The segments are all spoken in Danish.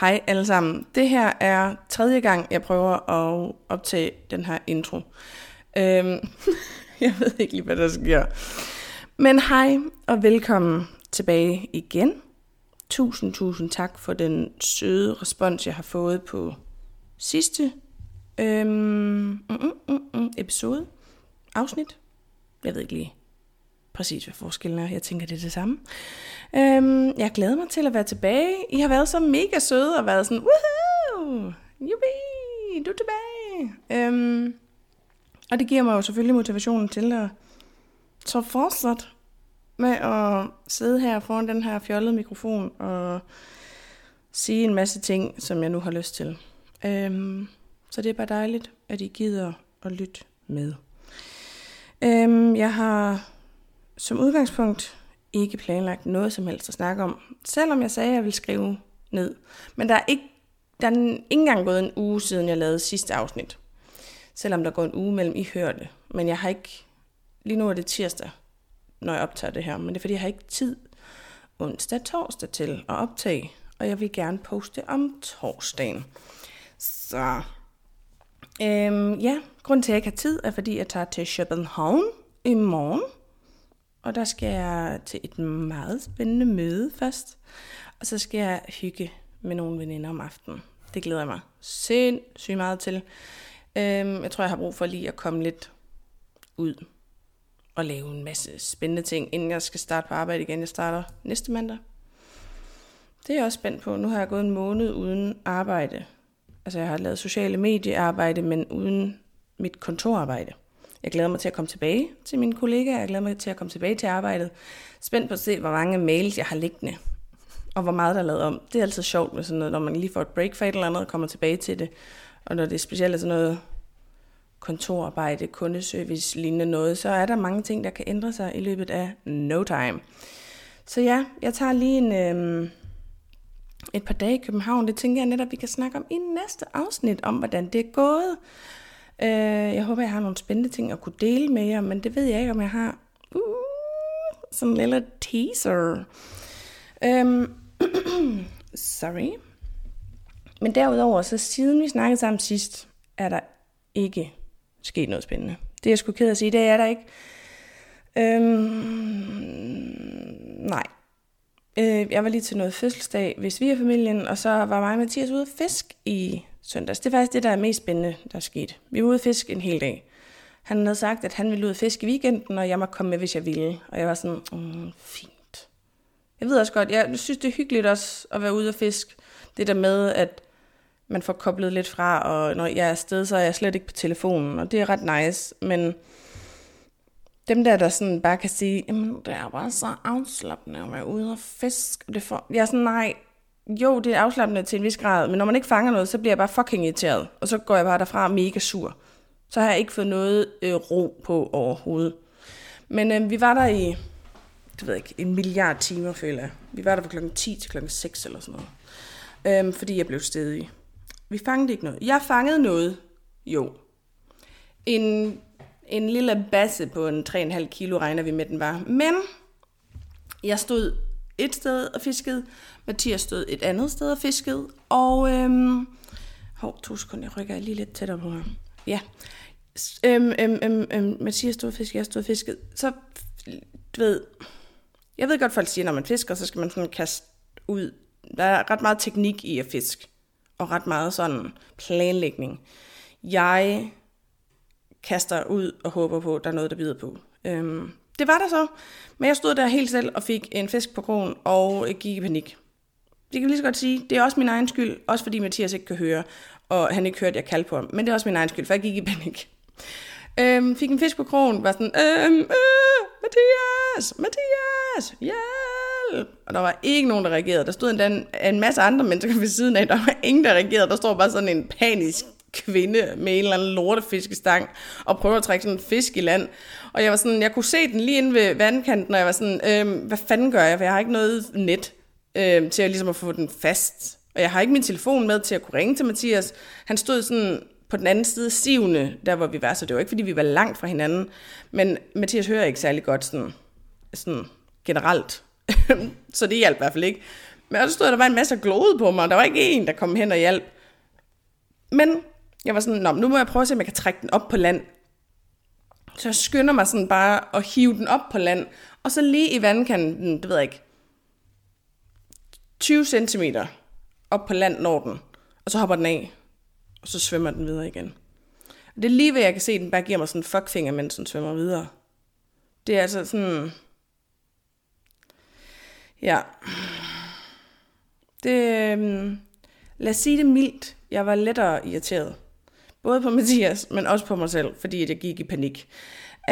Hej alle sammen. Det her er tredje gang, jeg prøver at optage den her intro. Øhm, jeg ved ikke lige, hvad der sker. Men hej og velkommen tilbage igen. Tusind, tusind tak for den søde respons, jeg har fået på sidste øhm, mm, mm, mm, mm episode, afsnit. Jeg ved ikke lige præcis, hvad forskellen er. Jeg tænker, det er det samme. Øhm, jeg glæder mig til at være tilbage. I har været så mega søde og været sådan, woohoo, jubi, du er tilbage. Øhm, og det giver mig jo selvfølgelig motivationen til at så fortsat med at sidde her foran den her fjollede mikrofon og sige en masse ting, som jeg nu har lyst til. Øhm, så det er bare dejligt, at I gider at lytte med. Øhm, jeg har som udgangspunkt ikke planlagt noget som helst at snakke om, selvom jeg sagde, at jeg ville skrive ned. Men der er ikke, der er ikke engang gået en uge siden, jeg lavede sidste afsnit. Selvom der går en uge mellem, I hører det. Men jeg har ikke, lige nu er det tirsdag, når jeg optager det her. Men det er fordi, jeg har ikke tid onsdag torsdag til at optage. Og jeg vil gerne poste om torsdagen. Så øhm, ja, grunden til, at jeg ikke har tid, er fordi, jeg tager til København i morgen og der skal jeg til et meget spændende møde først. Og så skal jeg hygge med nogle veninder om aftenen. Det glæder jeg mig sindssygt meget til. Øhm, jeg tror, jeg har brug for lige at komme lidt ud og lave en masse spændende ting, inden jeg skal starte på arbejde igen. Jeg starter næste mandag. Det er jeg også spændt på. Nu har jeg gået en måned uden arbejde. Altså jeg har lavet sociale mediearbejde, men uden mit kontorarbejde. Jeg glæder mig til at komme tilbage til mine kollegaer. Jeg glæder mig til at komme tilbage til arbejdet. Spændt på at se, hvor mange mails jeg har liggende. Og hvor meget der er lavet om. Det er altid sjovt med sådan noget, når man lige får et break for et eller andet og kommer tilbage til det. Og når det er specielt sådan noget kontorarbejde, kundeservice, lignende noget, så er der mange ting, der kan ændre sig i løbet af no time. Så ja, jeg tager lige en, øh, et par dage i København. Det tænker jeg netop, vi kan snakke om i næste afsnit, om hvordan det er gået. Øh, jeg håber, jeg har nogle spændende ting at kunne dele med jer, men det ved jeg ikke, om jeg har. Uh, sådan en lille teaser. Øhm, sorry. Men derudover, så siden vi snakkede sammen sidst, er der ikke sket noget spændende. Det er jeg sgu ked at sige, det er der ikke. Øhm, nej. Øh, jeg var lige til noget fødselsdag ved svigerfamilien, og så var mig og Mathias ude at fisk i søndags. Det er faktisk det, der er mest spændende, der er sket. Vi var ude fisk en hel dag. Han havde sagt, at han ville ud fisk fiske i weekenden, og jeg måtte komme med, hvis jeg ville. Og jeg var sådan, mm, fint. Jeg ved også godt, jeg synes, det er hyggeligt også at være ude og fiske. Det der med, at man får koblet lidt fra, og når jeg er afsted, så er jeg slet ikke på telefonen, og det er ret nice. Men dem der, der sådan bare kan sige, jamen det er bare så afslappende at være ude og fiske. Det får... Jeg er sådan, nej, jo, det er afslappende til en vis grad, men når man ikke fanger noget, så bliver jeg bare fucking irriteret. Og så går jeg bare derfra mega sur. Så har jeg ikke fået noget øh, ro på overhovedet. Men øh, vi var der i, det ved jeg ikke, en milliard timer, føler jeg. Vi var der fra klokken 10 til klokken 6 eller sådan noget. Øh, fordi jeg blev stedig. Vi fangede ikke noget. Jeg fangede noget, jo. En, en lille basse på en 3,5 kilo regner vi med, den var. Men jeg stod et sted og fiskede, Mathias stod et andet sted og fiskede, og øhm, hov, to sekunder, jeg rykker lige lidt tættere på ham. Ja, øhm, øhm, øhm, øhm, Mathias stod og fiskede, jeg stod og fiskede, så, du ved, jeg ved godt, folk siger, når man fisker, så skal man sådan kaste ud. Der er ret meget teknik i at fiske, og ret meget sådan planlægning. Jeg kaster ud og håber på, at der er noget, der bider på. Øhm, det var der så. Men jeg stod der helt selv og fik en fisk på krogen og gik i panik. Det kan vi lige så godt sige. Det er også min egen skyld. Også fordi Mathias ikke kan høre, og han ikke hørte, at jeg kaldte på ham. Men det er også min egen skyld, for jeg gik i panik. Øhm, fik en fisk på krogen, var sådan, øhm, øh, Mathias, Mathias, hjælp. Og der var ikke nogen, der reagerede. Der stod endda en, en masse andre mennesker ved siden af. Der var ingen, der reagerede. Der står bare sådan en panisk kvinde med en eller anden lortefiskestang og prøver at trække sådan en fisk i land. Og jeg var sådan, jeg kunne se den lige inde ved vandkanten, og jeg var sådan, øhm, hvad fanden gør jeg? For jeg har ikke noget net øhm, til at, ligesom at få den fast. Og jeg har ikke min telefon med til at kunne ringe til Mathias. Han stod sådan på den anden side sivende, der hvor vi var, så det var ikke, fordi vi var langt fra hinanden. Men Mathias hører ikke særlig godt sådan, sådan generelt. så det hjalp i hvert fald ikke. Men også stod der var en masse glode på mig, og der var ikke en, der kom hen og hjalp. Men jeg var sådan, Nå, nu må jeg prøve at se, om jeg kan trække den op på land. Så jeg skynder mig sådan bare at hive den op på land, og så lige i vandkanten, det ved jeg ikke, 20 cm op på land når den, og så hopper den af, og så svømmer den videre igen. Det er lige ved, jeg kan se, at den bare giver mig sådan en fuckfinger, mens den svømmer videre. Det er altså sådan... Ja. Det, øhm, lad os sige det mildt. Jeg var lettere irriteret. Både på Mathias, men også på mig selv, fordi jeg gik i panik.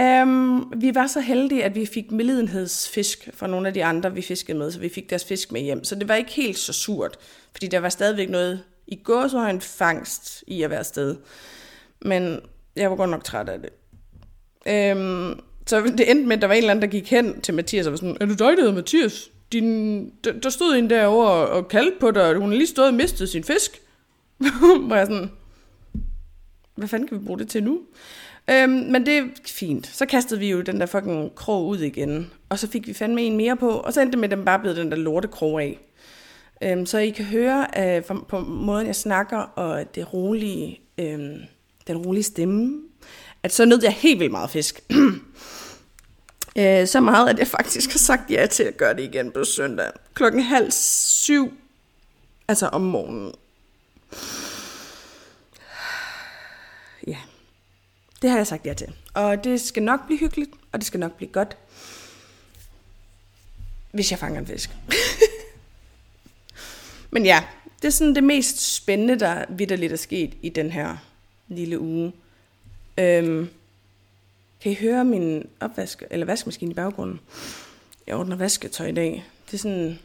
Um, vi var så heldige, at vi fik medlidenhedsfisk fra nogle af de andre, vi fiskede med, så vi fik deres fisk med hjem. Så det var ikke helt så surt, fordi der var stadigvæk noget i går, så en fangst i at være sted. Men jeg var godt nok træt af det. Um, så det endte med, at der var en eller anden, der gik hen til Mathias og var sådan, er du dig, der hedder Mathias? Din, der, der stod en derovre og kaldte på dig, og hun har lige stået og mistet sin fisk. Hvor jeg sådan, hvad fanden kan vi bruge det til nu? Øhm, men det er fint. Så kastede vi jo den der fucking krog ud igen. Og så fik vi fandme en mere på, og så endte det med, at den bare blev den der lorte krog af. Øhm, så I kan høre øh, på måden, jeg snakker, og det rolige, øh, den rolige stemme, at så nød jeg helt vildt meget fisk. øh, så meget, at jeg faktisk har sagt ja til at gøre det igen på søndag. Klokken halv syv, altså om morgenen. Ja, det har jeg sagt ja til. Og det skal nok blive hyggeligt, og det skal nok blive godt, hvis jeg fanger en fisk. Men ja, det er sådan det mest spændende, der vidderligt er sket i den her lille uge. Øhm, kan I høre min opvask, eller vaskemaskine i baggrunden? Jeg ordner vasketøj i dag. Det er sådan,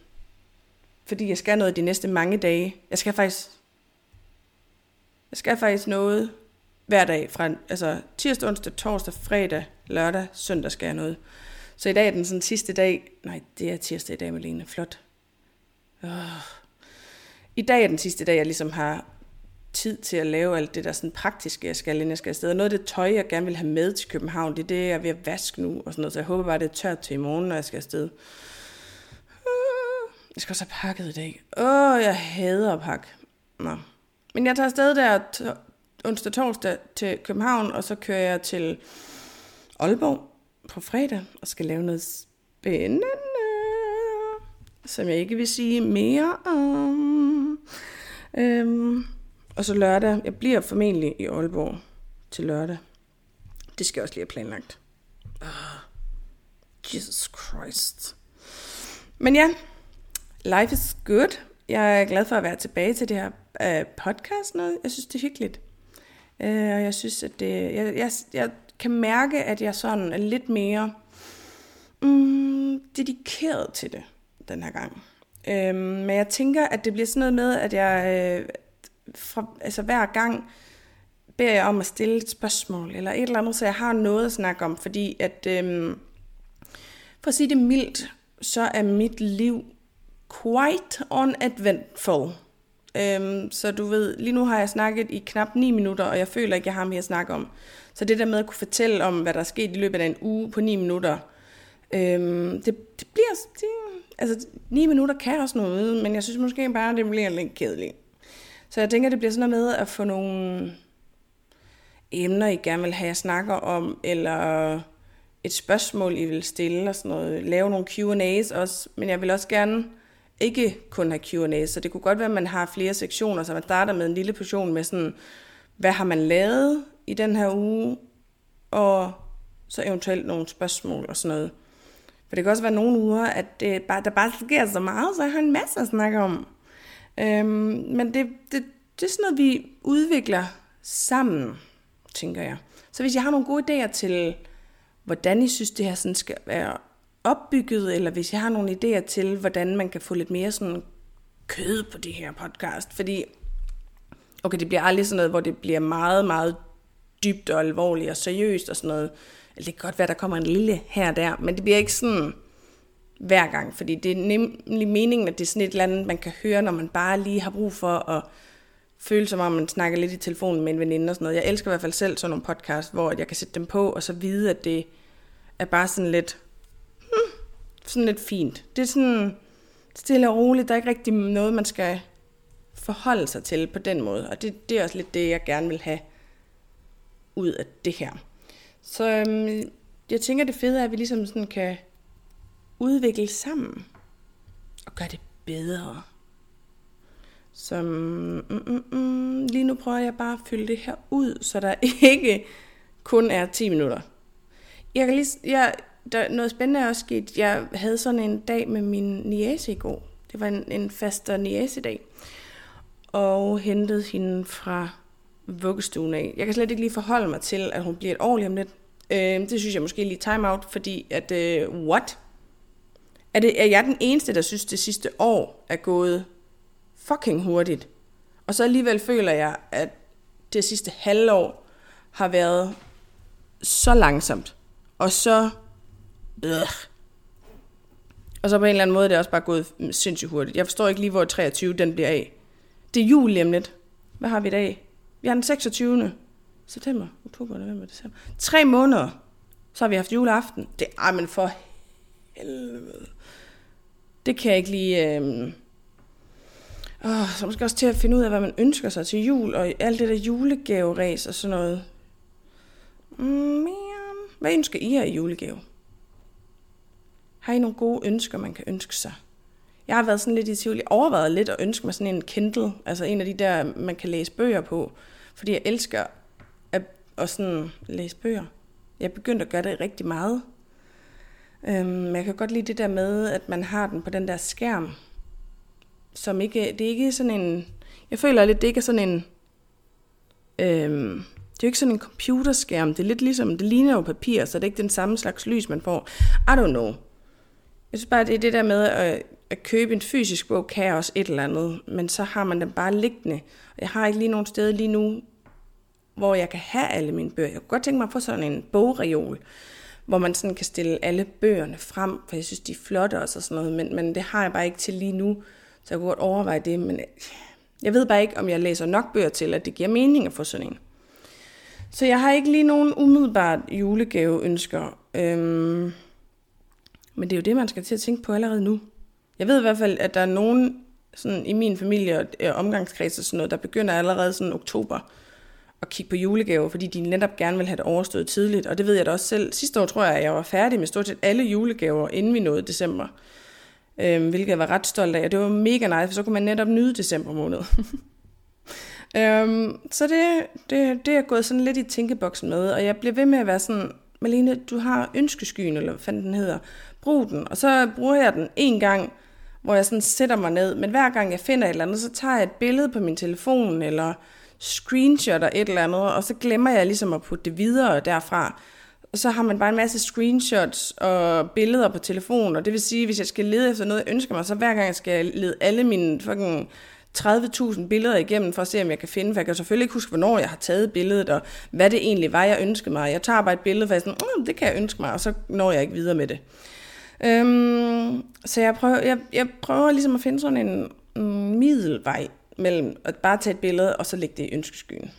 fordi jeg skal noget de næste mange dage. Jeg skal faktisk, jeg skal faktisk noget hver dag fra altså, tirsdag, onsdag, torsdag, fredag, lørdag, søndag skal jeg noget. Så i dag er den sådan sidste dag. Nej, det er tirsdag i dag, Malene. Flot. Oh. I dag er den sidste dag, jeg ligesom har tid til at lave alt det der sådan praktiske, jeg skal, inden jeg skal afsted. Og noget af det tøj, jeg gerne vil have med til København, det er det, jeg er ved at vaske nu. Og sådan noget. Så jeg håber bare, det er tørt til i morgen, når jeg skal afsted. Jeg skal også have pakket i dag. Åh, oh, jeg hader at pakke. Nå. Men jeg tager afsted der onsdag torsdag til København, og så kører jeg til Aalborg på fredag og skal lave noget spændende, som jeg ikke vil sige mere om. Øhm, og så lørdag, jeg bliver formentlig i Aalborg til lørdag. Det skal jeg også lige have planlagt. Oh, Jesus Christ. Men ja, life is good. Jeg er glad for at være tilbage til det her øh, podcast. Noget. Jeg synes, det er hyggeligt. Øh, og jeg synes, at det, jeg, jeg, jeg kan mærke, at jeg sådan er lidt mere mm, dedikeret til det den her gang. Øh, men jeg tænker, at det bliver sådan noget med, at jeg øh, fra, altså hver gang beder jeg om at stille et spørgsmål, eller et eller andet, så jeg har noget at snakke om, fordi at, øh, for at sige det mildt, så er mit liv quite uneventful. Øhm, så du ved, lige nu har jeg snakket i knap 9 minutter, og jeg føler ikke, jeg har mere at snakke om. Så det der med at kunne fortælle om, hvad der er sket i løbet af en uge på 9 minutter, øhm, det, det bliver... Det, altså, 9 minutter kan også noget, men jeg synes måske bare, det bliver lidt kedeligt. Så jeg tænker, det bliver sådan noget med at få nogle emner, I gerne vil have, jeg snakker om, eller et spørgsmål, I vil stille og sådan noget. Lave nogle Q&A's også, men jeg vil også gerne ikke kun have Q&A, så det kunne godt være, at man har flere sektioner, så man starter med en lille portion med sådan, hvad har man lavet i den her uge, og så eventuelt nogle spørgsmål og sådan noget. For det kan også være nogle uger, at det bare, der bare sker så meget, så jeg har en masse at snakke om. Øhm, men det, det, det er sådan noget, vi udvikler sammen, tænker jeg. Så hvis jeg har nogle gode idéer til, hvordan I synes, det her sådan skal være opbygget, eller hvis jeg har nogle idéer til, hvordan man kan få lidt mere sådan kød på det her podcast, fordi okay, det bliver aldrig sådan noget, hvor det bliver meget, meget dybt og alvorligt og seriøst og sådan noget. Eller det kan godt være, der kommer en lille her og der, men det bliver ikke sådan, hver gang, fordi det er nemlig meningen, at det er sådan et eller andet, man kan høre, når man bare lige har brug for at føle som om, man snakker lidt i telefonen med en veninde og sådan noget. Jeg elsker i hvert fald selv sådan nogle podcast, hvor jeg kan sætte dem på, og så vide, at det er bare sådan lidt, sådan lidt fint. Det er sådan, stille og roligt. Der er ikke rigtig noget, man skal forholde sig til på den måde. Og det, det er også lidt det, jeg gerne vil have ud af det her. Så øhm, jeg tænker, det fede er, at vi ligesom sådan kan udvikle sammen og gøre det bedre. Så mm, mm, mm, lige nu prøver jeg bare at fylde det her ud, så der ikke kun er 10 minutter. Jeg kan lige, jeg, der, noget spændende er også sket. Jeg havde sådan en dag med min niece i går. Det var en, en faster niece-dag. Og hentede hende fra vuggestuen af. Jeg kan slet ikke lige forholde mig til, at hun bliver et år lige om lidt. Øh, det synes jeg måske lige time out, fordi at, øh, what? Er, det, er jeg den eneste, der synes, det sidste år er gået fucking hurtigt? Og så alligevel føler jeg, at det sidste halvår har været så langsomt. Og så... Øh. Og så på en eller anden måde det er det også bare gået sindssygt hurtigt. Jeg forstår ikke lige, hvor 23 den bliver af. Det er jul lige lidt. Hvad har vi i dag? Vi har den 26. september, oktober, november, december. Tre måneder, så har vi haft juleaften. Det er, men for helvede. Det kan jeg ikke lige... Øh... Oh, så måske også til at finde ud af, hvad man ønsker sig til jul, og alt det der julegaveræs og sådan noget. Mm, hvad ønsker I jer i julegave? Har I nogle gode ønsker, man kan ønske sig? Jeg har været sådan lidt i tvivl. Jeg overvejet lidt at ønske mig sådan en Kindle, altså en af de der, man kan læse bøger på. Fordi jeg elsker at, at sådan læse bøger. Jeg begyndte at gøre det rigtig meget. Øhm, jeg kan godt lide det der med, at man har den på den der skærm. Som ikke, det er ikke sådan en... Jeg føler lidt, det ikke er sådan en... Øhm, det er jo ikke sådan en computerskærm. Det er lidt ligesom, det ligner jo papir, så det er ikke den samme slags lys, man får. I don't know. Jeg synes bare, det er det der med at, at købe en fysisk bog, kan også et eller andet, men så har man den bare liggende. Jeg har ikke lige nogen steder lige nu, hvor jeg kan have alle mine bøger. Jeg kunne godt tænke mig at få sådan en bogreol, hvor man sådan kan stille alle bøgerne frem, for jeg synes, de er flotte også og sådan noget, men, men det har jeg bare ikke til lige nu, så jeg kunne godt overveje det, men jeg ved bare ikke, om jeg læser nok bøger til, at det giver mening at få sådan en. Så jeg har ikke lige nogen umiddelbart julegaveønsker. Øhm, men det er jo det, man skal til at tænke på allerede nu. Jeg ved i hvert fald, at der er nogen sådan, i min familie og øh, omgangskreds og sådan noget, der begynder allerede sådan oktober at kigge på julegaver, fordi de netop gerne vil have det overstået tidligt. Og det ved jeg da også selv. Sidste år tror jeg, at jeg var færdig med stort set alle julegaver, inden vi nåede december. Øhm, hvilket jeg var ret stolt af. Og det var mega nice, for så kunne man netop nyde december måned. øhm, så det, det, det er gået sådan lidt i tænkeboksen med, og jeg bliver ved med at være sådan, Malene, du har ønskeskyen, eller hvad fanden den hedder, bruge den. Og så bruger jeg den en gang, hvor jeg sådan sætter mig ned. Men hver gang jeg finder et eller andet, så tager jeg et billede på min telefon, eller screenshotter et eller andet, og så glemmer jeg ligesom at putte det videre derfra. Og så har man bare en masse screenshots og billeder på telefonen, og det vil sige, hvis jeg skal lede efter noget, jeg ønsker mig, så hver gang jeg skal lede alle mine fucking 30.000 billeder igennem for at se, om jeg kan finde, for jeg kan selvfølgelig ikke huske, hvornår jeg har taget billedet, og hvad det egentlig var, jeg ønskede mig. Jeg tager bare et billede, for jeg er sådan, mm, det kan jeg ønske mig, og så når jeg ikke videre med det. Øhm, så jeg prøver, jeg, jeg prøver ligesom at finde sådan en, en middelvej mellem at bare tage et billede, og så lægge det i ønskeskyen.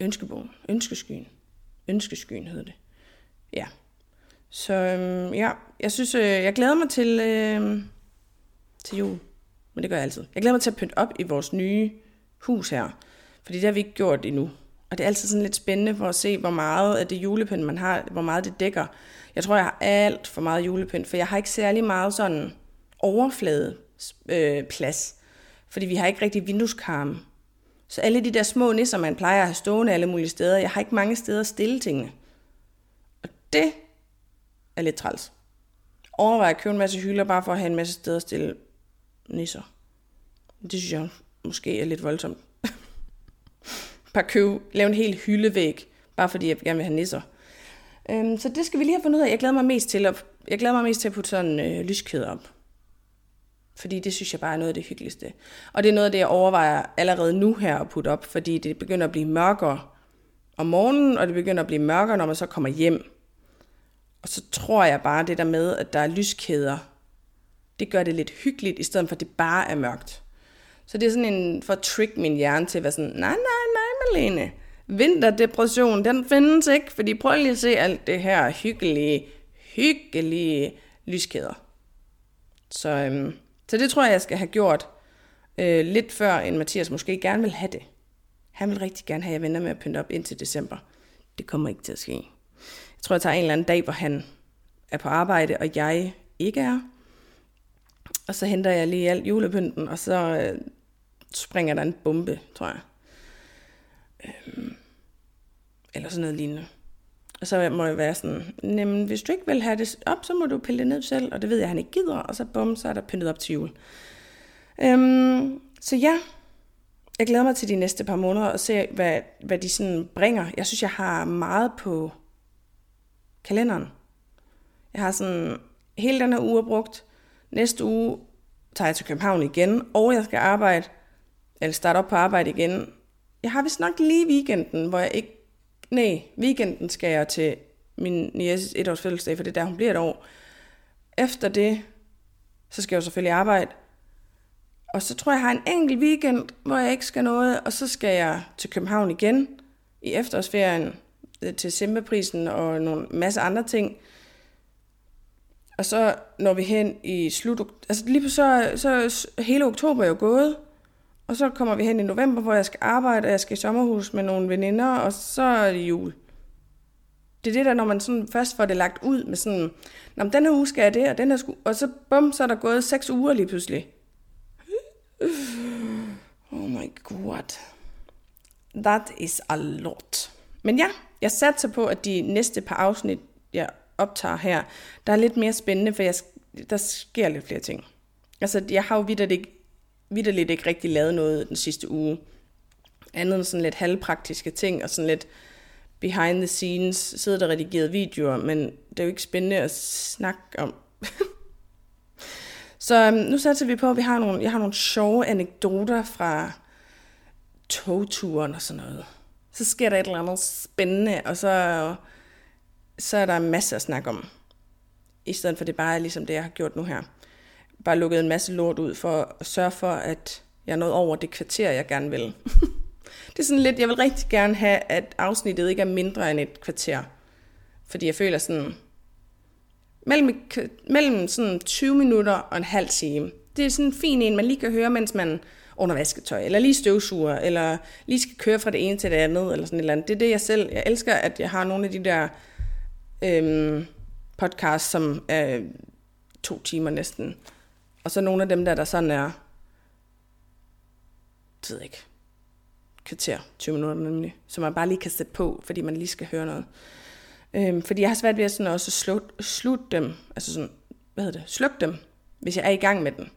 Ønskebogen. Ønskeskyen. Ønskeskyen hedder det. Ja. Så øhm, ja, jeg synes, øh, jeg glæder mig til, øh, til jul. Men det gør jeg altid. Jeg glæder mig til at pynte op i vores nye hus her. Fordi det har vi ikke gjort endnu. Og det er altid sådan lidt spændende for at se, hvor meget af det julepynt, man har, hvor meget det dækker. Jeg tror, jeg har alt for meget julepynt, for jeg har ikke særlig meget sådan overflade øh, plads. Fordi vi har ikke rigtig vindueskarme. Så alle de der små nisser, man plejer at have stående alle mulige steder, jeg har ikke mange steder at stille tingene. Og det er lidt træls. Overvej at købe en masse hylder, bare for at have en masse steder at stille nisser. Det synes jeg måske er lidt voldsomt par købe, lave en hel hyldevæg, bare fordi jeg gerne vil have nisser. Øhm, så det skal vi lige have fundet ud af. Jeg glæder mig mest til at, jeg glæder mig mest til at putte sådan øh, lyskæder op. Fordi det synes jeg bare er noget af det hyggeligste. Og det er noget af det, jeg overvejer allerede nu her at putte op, fordi det begynder at blive mørkere om morgenen, og det begynder at blive mørkere, når man så kommer hjem. Og så tror jeg bare, det der med, at der er lyskæder, det gør det lidt hyggeligt, i stedet for at det bare er mørkt. Så det er sådan en, for at trick min hjerne til at være sådan, nej, nej, Malene, vinterdepression, den findes ikke, fordi prøv lige at se alt det her hyggelige, hyggelige lyskæder. Så øhm, Så det tror jeg, jeg skal have gjort øh, lidt før, end Mathias måske gerne vil have det. Han vil rigtig gerne have, at jeg venter med at pynte op indtil december. Det kommer ikke til at ske. Jeg tror, jeg tager en eller anden dag, hvor han er på arbejde, og jeg ikke er. Og så henter jeg lige alt julepynten, og så øh, springer der en bombe, tror jeg. Øhm, eller sådan noget lignende. Og så må jeg være sådan, Jamen, hvis du ikke vil have det op, så må du pille det ned selv, og det ved jeg, at han ikke gider, og så bum, så er der pyntet op til jul. Øhm, så ja, jeg glæder mig til de næste par måneder og se, hvad, hvad de sådan bringer. Jeg synes, jeg har meget på kalenderen. Jeg har sådan hele den her uge brugt. Næste uge tager jeg til København igen, og jeg skal arbejde, eller starte op på arbejde igen. Jeg har vist nok lige weekenden, hvor jeg ikke... Nej, weekenden skal jeg til min niæses etårs fødselsdag, for det er der, hun bliver et år. Efter det, så skal jeg jo selvfølgelig arbejde. Og så tror jeg, jeg har en enkelt weekend, hvor jeg ikke skal noget, og så skal jeg til København igen i efterårsferien øh, til Simbaprisen og nogle masse andre ting. Og så når vi hen i slut... Altså lige så, så hele oktober er jo gået. Og så kommer vi hen i november, hvor jeg skal arbejde, og jeg skal i sommerhus med nogle veninder, og så er det jul. Det er det der, når man sådan først får det lagt ud med sådan, Nå, men denne uge skal jeg det, og, den her sku... og så bum, så er der gået seks uger lige pludselig. Oh my god. That is a lot. Men ja, jeg satser på, at de næste par afsnit, jeg optager her, der er lidt mere spændende, for jeg, der sker lidt flere ting. Altså, jeg har jo vidderligt, vidderligt ikke rigtig lavet noget den sidste uge. Andet end sådan lidt halvpraktiske ting, og sådan lidt behind the scenes, sidder der redigeret videoer, men det er jo ikke spændende at snakke om. Så øhm, nu satser vi på, at vi har nogle, jeg har nogle sjove anekdoter fra togturen og sådan noget. Så sker der et eller andet spændende, og så, så er der masser at snakke om. I stedet for det bare er ligesom det, jeg har gjort nu her. Bare lukket en masse lort ud for at sørge for, at jeg nåede over det kvarter, jeg gerne vil. det er sådan lidt, jeg vil rigtig gerne have, at afsnittet ikke er mindre end et kvarter. Fordi jeg føler sådan, mellem, mellem sådan 20 minutter og en halv time. Det er sådan en fin en, man lige kan høre, mens man under vasketøj, eller lige støvsuger, eller lige skal køre fra det ene til det andet, eller sådan et eller andet. Det er det, jeg selv, jeg elsker, at jeg har nogle af de der øhm, podcasts, som er to timer næsten. Og så nogle af dem der, der sådan er, jeg ved ikke, kvarter, 20 minutter nemlig, som man bare lige kan sætte på, fordi man lige skal høre noget. Øhm, fordi jeg har svært ved at sådan også slut, slutte dem, altså sådan, hvad hedder det, slukke dem, hvis jeg er i gang med den.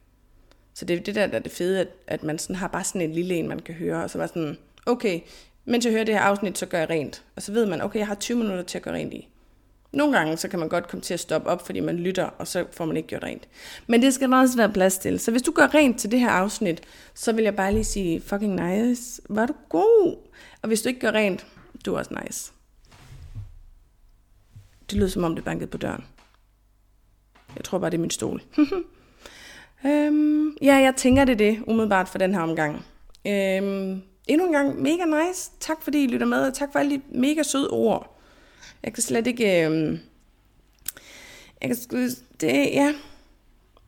Så det er det der, der er det fede, at, at man sådan har bare sådan en lille en, man kan høre, og så er sådan, okay, mens jeg hører det her afsnit, så gør jeg rent. Og så ved man, okay, jeg har 20 minutter til at gøre rent i. Nogle gange, så kan man godt komme til at stoppe op, fordi man lytter, og så får man ikke gjort rent. Men det skal der også være plads til. Så hvis du gør rent til det her afsnit, så vil jeg bare lige sige, fucking nice, var du god. Og hvis du ikke gør rent, du er også nice. Det lyder som om, det bankede på døren. Jeg tror bare, det er min stol. øhm, ja, jeg tænker, det er det, umiddelbart for den her omgang. Øhm, endnu en gang, mega nice. Tak fordi I lytter med, og tak for alle de mega søde ord. Jeg kan slet ikke... Øh, jeg kan, det, ja,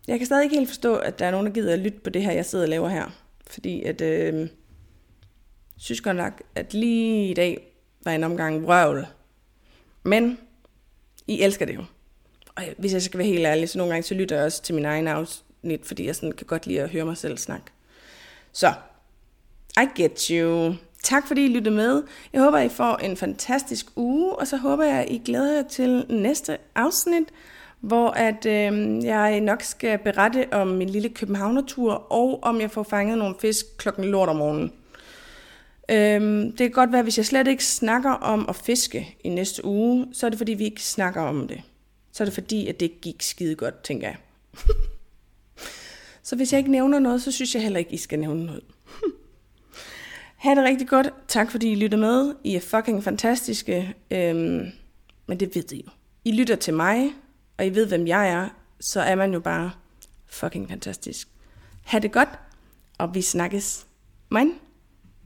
jeg kan stadig ikke helt forstå, at der er nogen, der gider at lytte på det her, jeg sidder og laver her. Fordi at, øh, synes godt nok, at lige i dag var en omgang vrøvl. Men i elsker det jo. Og hvis jeg skal være helt ærlig, så nogle gange så lytter jeg også til min egen afsnit, fordi jeg sådan kan godt lide at høre mig selv snakke. Så, I get you. Tak fordi I lyttede med. Jeg håber, I får en fantastisk uge, og så håber jeg, I glæder jer til næste afsnit, hvor at øh, jeg nok skal berette om min lille Københavnertur, og om jeg får fanget nogle fisk klokken lort om morgenen. Øh, det kan godt være, hvis jeg slet ikke snakker om at fiske i næste uge, så er det fordi, vi ikke snakker om det. Så er det fordi, at det gik skide godt, tænker jeg. så hvis jeg ikke nævner noget, så synes jeg heller ikke, I skal nævne noget. ha' det rigtig godt. Tak fordi I lytter med. I er fucking fantastiske. Øhm, men det ved I jo. I lytter til mig, og I ved, hvem jeg er. Så er man jo bare fucking fantastisk. Ha' det godt, og vi snakkes. Moin.